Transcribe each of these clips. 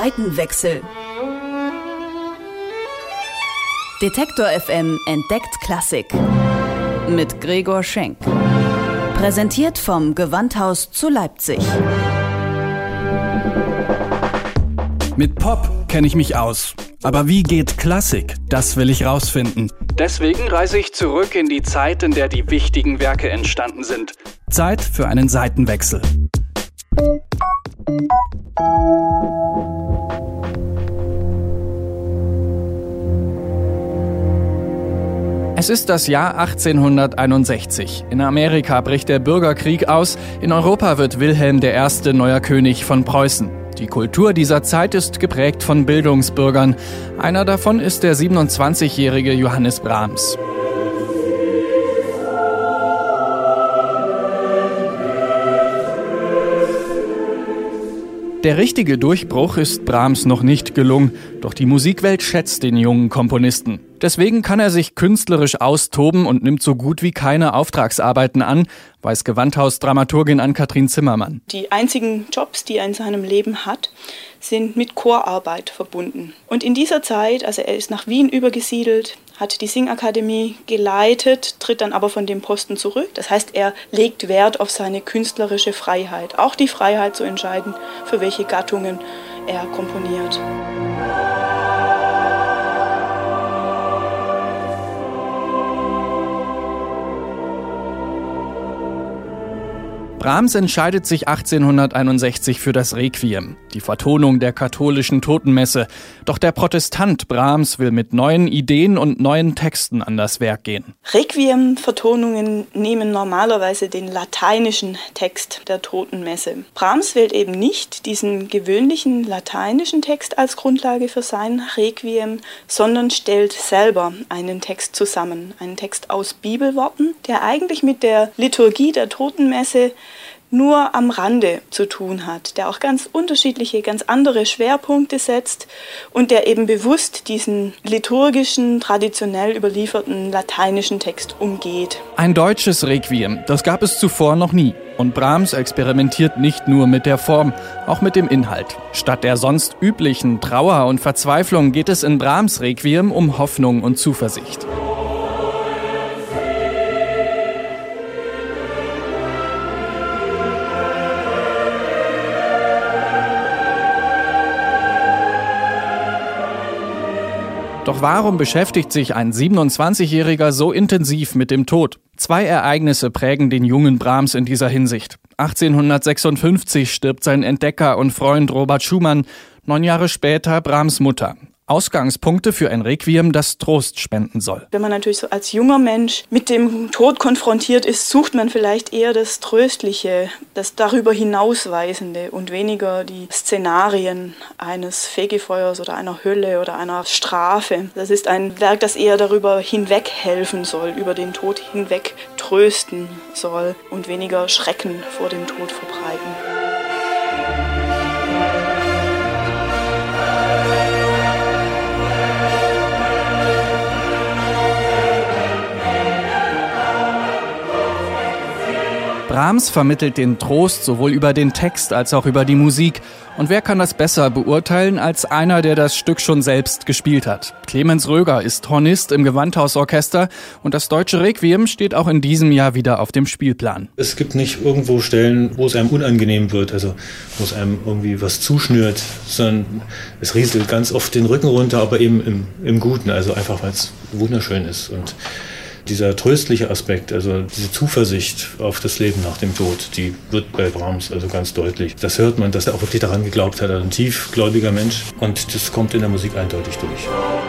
Seitenwechsel. Detektor FM entdeckt Klassik. Mit Gregor Schenk. Präsentiert vom Gewandhaus zu Leipzig. Mit Pop kenne ich mich aus. Aber wie geht Klassik? Das will ich rausfinden. Deswegen reise ich zurück in die Zeit, in der die wichtigen Werke entstanden sind. Zeit für einen Seitenwechsel. Es ist das Jahr 1861. In Amerika bricht der Bürgerkrieg aus, in Europa wird Wilhelm I. neuer König von Preußen. Die Kultur dieser Zeit ist geprägt von Bildungsbürgern. Einer davon ist der 27-jährige Johannes Brahms. Der richtige Durchbruch ist Brahms noch nicht gelungen, doch die Musikwelt schätzt den jungen Komponisten. Deswegen kann er sich künstlerisch austoben und nimmt so gut wie keine Auftragsarbeiten an, weiß Gewandhaus-Dramaturgin Ann-Kathrin Zimmermann. Die einzigen Jobs, die er in seinem Leben hat, sind mit Chorarbeit verbunden. Und in dieser Zeit, also er ist nach Wien übergesiedelt, hat die Singakademie geleitet, tritt dann aber von dem Posten zurück. Das heißt, er legt Wert auf seine künstlerische Freiheit, auch die Freiheit zu entscheiden, für welche Gattungen er komponiert. Brahms entscheidet sich 1861 für das Requiem, die Vertonung der katholischen Totenmesse. Doch der Protestant Brahms will mit neuen Ideen und neuen Texten an das Werk gehen. Requiem-Vertonungen nehmen normalerweise den lateinischen Text der Totenmesse. Brahms wählt eben nicht diesen gewöhnlichen lateinischen Text als Grundlage für sein Requiem, sondern stellt selber einen Text zusammen, einen Text aus Bibelworten, der eigentlich mit der Liturgie der Totenmesse nur am Rande zu tun hat, der auch ganz unterschiedliche, ganz andere Schwerpunkte setzt und der eben bewusst diesen liturgischen, traditionell überlieferten lateinischen Text umgeht. Ein deutsches Requiem, das gab es zuvor noch nie. Und Brahms experimentiert nicht nur mit der Form, auch mit dem Inhalt. Statt der sonst üblichen Trauer und Verzweiflung geht es in Brahms Requiem um Hoffnung und Zuversicht. Doch warum beschäftigt sich ein 27-Jähriger so intensiv mit dem Tod? Zwei Ereignisse prägen den jungen Brahms in dieser Hinsicht. 1856 stirbt sein Entdecker und Freund Robert Schumann, neun Jahre später Brahms Mutter. Ausgangspunkte für ein Requiem, das Trost spenden soll. Wenn man natürlich so als junger Mensch mit dem Tod konfrontiert ist, sucht man vielleicht eher das Tröstliche, das darüber hinausweisende und weniger die Szenarien eines Fegefeuers oder einer Hölle oder einer Strafe. Das ist ein Werk, das eher darüber hinweg helfen soll, über den Tod hinweg trösten soll und weniger Schrecken vor dem Tod verbreiten. Brahms vermittelt den Trost sowohl über den Text als auch über die Musik. Und wer kann das besser beurteilen als einer, der das Stück schon selbst gespielt hat? Clemens Röger ist Hornist im Gewandhausorchester und das deutsche Requiem steht auch in diesem Jahr wieder auf dem Spielplan. Es gibt nicht irgendwo Stellen, wo es einem unangenehm wird, also wo es einem irgendwie was zuschnürt, sondern es rieselt ganz oft den Rücken runter, aber eben im, im Guten, also einfach weil es wunderschön ist und dieser tröstliche Aspekt, also diese Zuversicht auf das Leben nach dem Tod, die wird bei Brahms also ganz deutlich. Das hört man, dass er auch wirklich daran geglaubt hat, ein tiefgläubiger Mensch und das kommt in der Musik eindeutig durch.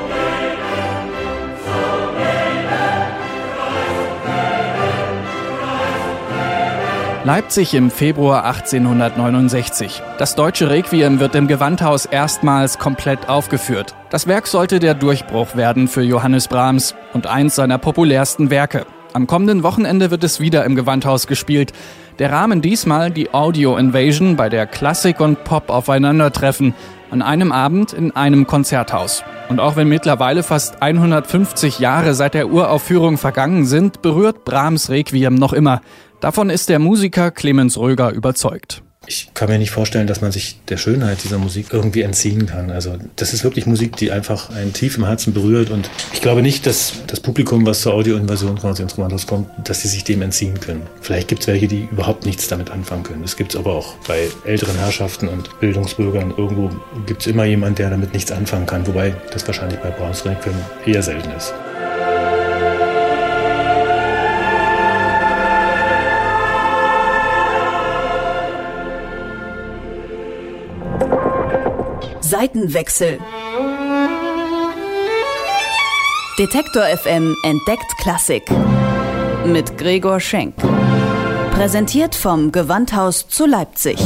Leipzig im Februar 1869. Das deutsche Requiem wird im Gewandhaus erstmals komplett aufgeführt. Das Werk sollte der Durchbruch werden für Johannes Brahms und eins seiner populärsten Werke. Am kommenden Wochenende wird es wieder im Gewandhaus gespielt. Der Rahmen diesmal die Audio Invasion, bei der Klassik und Pop aufeinandertreffen. An einem Abend in einem Konzerthaus. Und auch wenn mittlerweile fast 150 Jahre seit der Uraufführung vergangen sind, berührt Brahms Requiem noch immer. Davon ist der Musiker Clemens Röger überzeugt. Ich kann mir nicht vorstellen, dass man sich der Schönheit dieser Musik irgendwie entziehen kann. Also das ist wirklich Musik, die einfach einen tief im Herzen berührt und ich glaube nicht, dass das Publikum, was zur Audioinvasion quasi ins Kommandos kommt, dass sie sich dem entziehen können. Vielleicht gibt es welche, die überhaupt nichts damit anfangen können. Es gibt es aber auch bei älteren Herrschaften und Bildungsbürgern. Irgendwo gibt es immer jemanden, der damit nichts anfangen kann, wobei das wahrscheinlich bei Requiem eher selten ist. Seitenwechsel. Detektor FM entdeckt Klassik. Mit Gregor Schenk. Präsentiert vom Gewandhaus zu Leipzig.